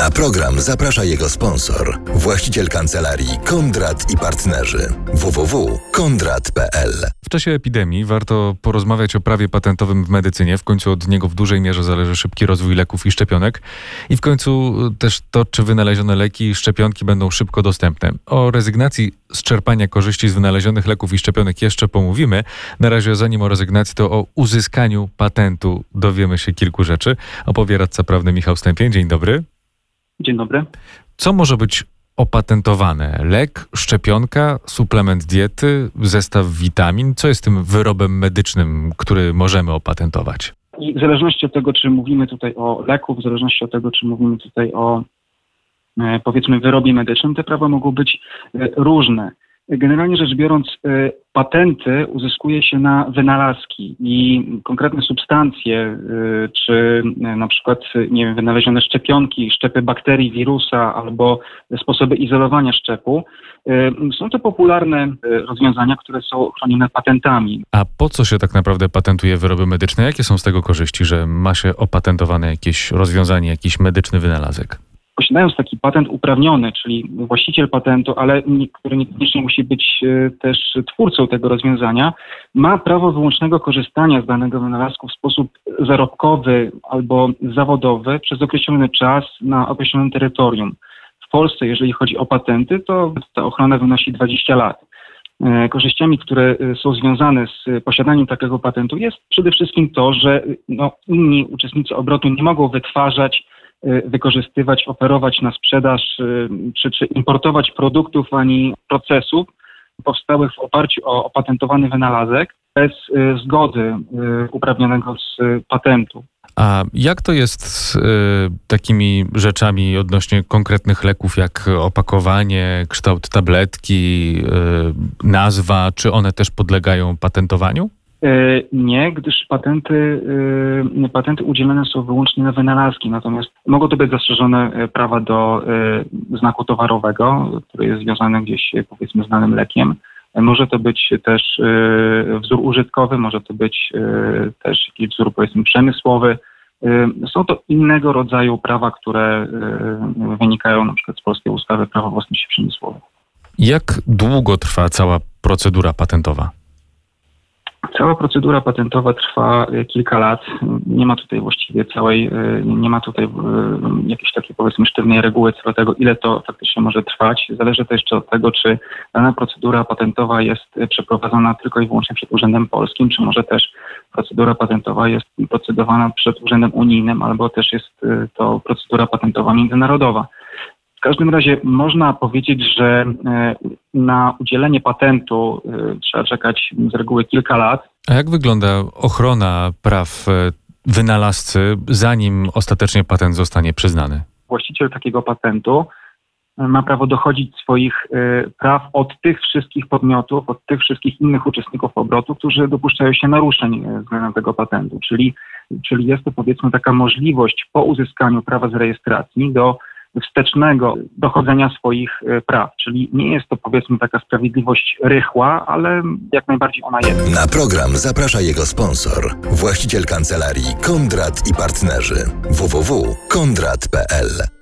Na program zaprasza jego sponsor, właściciel kancelarii Kondrat i partnerzy www.kondrat.pl. W czasie epidemii warto porozmawiać o prawie patentowym w medycynie. W końcu od niego w dużej mierze zależy szybki rozwój leków i szczepionek. I w końcu też to, czy wynalezione leki i szczepionki będą szybko dostępne. O rezygnacji z czerpania korzyści z wynalezionych leków i szczepionek jeszcze pomówimy. Na razie zanim o rezygnacji, to o uzyskaniu patentu dowiemy się kilku rzeczy. Opowie radca prawny Michał Stępień. Dzień dobry. Dzień dobry. Co może być opatentowane? Lek, szczepionka, suplement diety, zestaw witamin? Co jest tym wyrobem medycznym, który możemy opatentować? I w zależności od tego, czy mówimy tutaj o leku, w zależności od tego, czy mówimy tutaj o e, powiedzmy wyrobie medycznym, te prawa mogą być e, różne. Generalnie rzecz biorąc, y, patenty uzyskuje się na wynalazki i konkretne substancje, y, czy y, na przykład nie wiem, wynalezione szczepionki, szczepy bakterii, wirusa albo sposoby izolowania szczepu. Są to popularne rozwiązania, które są chronione patentami. A po co się tak naprawdę patentuje wyroby medyczne? Jakie są z tego korzyści, że ma się opatentowane jakieś rozwiązanie, jakiś medyczny wynalazek? Posiadając taki patent uprawniony, czyli właściciel patentu, ale który niekoniecznie musi być e, też twórcą tego rozwiązania, ma prawo wyłącznego korzystania z danego wynalazku w sposób zarobkowy albo zawodowy przez określony czas na określonym terytorium. W Polsce, jeżeli chodzi o patenty, to ta ochrona wynosi 20 lat. E, korzyściami, które e, są związane z posiadaniem takiego patentu, jest przede wszystkim to, że no, inni uczestnicy obrotu nie mogą wytwarzać wykorzystywać, oferować na sprzedaż y, czy, czy importować produktów ani procesów powstałych w oparciu o opatentowany wynalazek bez y, zgody uprawnionego z patentu. A jak to jest z y, takimi rzeczami odnośnie konkretnych leków, jak opakowanie, kształt tabletki, y, nazwa? Czy one też podlegają patentowaniu? E, nie, gdyż patenty, e, patenty udzielane są wyłącznie na wynalazki, natomiast mogą to być zastrzeżone e, prawa do znaku towarowego, który jest związany gdzieś powiedzmy z danym lekiem. Może to być też wzór użytkowy, może to być też jakiś wzór powiedzmy przemysłowy. Są to innego rodzaju prawa, które wynikają na przykład z polskiej ustawy prawa własności przemysłowej. Jak długo trwa cała procedura patentowa? Cała procedura patentowa trwa e, kilka lat. Nie ma tutaj właściwie całej, e, nie ma tutaj e, jakiejś takiej powiedzmy sztywnej reguły co do tego, ile to faktycznie może trwać. Zależy to jeszcze od tego, czy dana procedura patentowa jest przeprowadzona tylko i wyłącznie przed Urzędem Polskim, czy może też procedura patentowa jest procedowana przed Urzędem Unijnym, albo też jest to procedura patentowa międzynarodowa. W każdym razie można powiedzieć, że na udzielenie patentu e, trzeba czekać z reguły kilka lat. A jak wygląda ochrona praw e, wynalazcy, zanim ostatecznie patent zostanie przyznany? Właściciel takiego patentu ma prawo dochodzić swoich praw od tych wszystkich podmiotów, od tych wszystkich innych uczestników obrotu, którzy dopuszczają się naruszeń względem tego patentu. Czyli, czyli jest to powiedzmy taka możliwość po uzyskaniu prawa z rejestracji do wstecznego dochodzenia swoich e, praw. Czyli nie jest to powiedzmy taka sprawiedliwość rychła, ale jak najbardziej ona jest. Na program zaprasza jego sponsor, właściciel kancelarii Kondrat i partnerzy www.kondrat.pl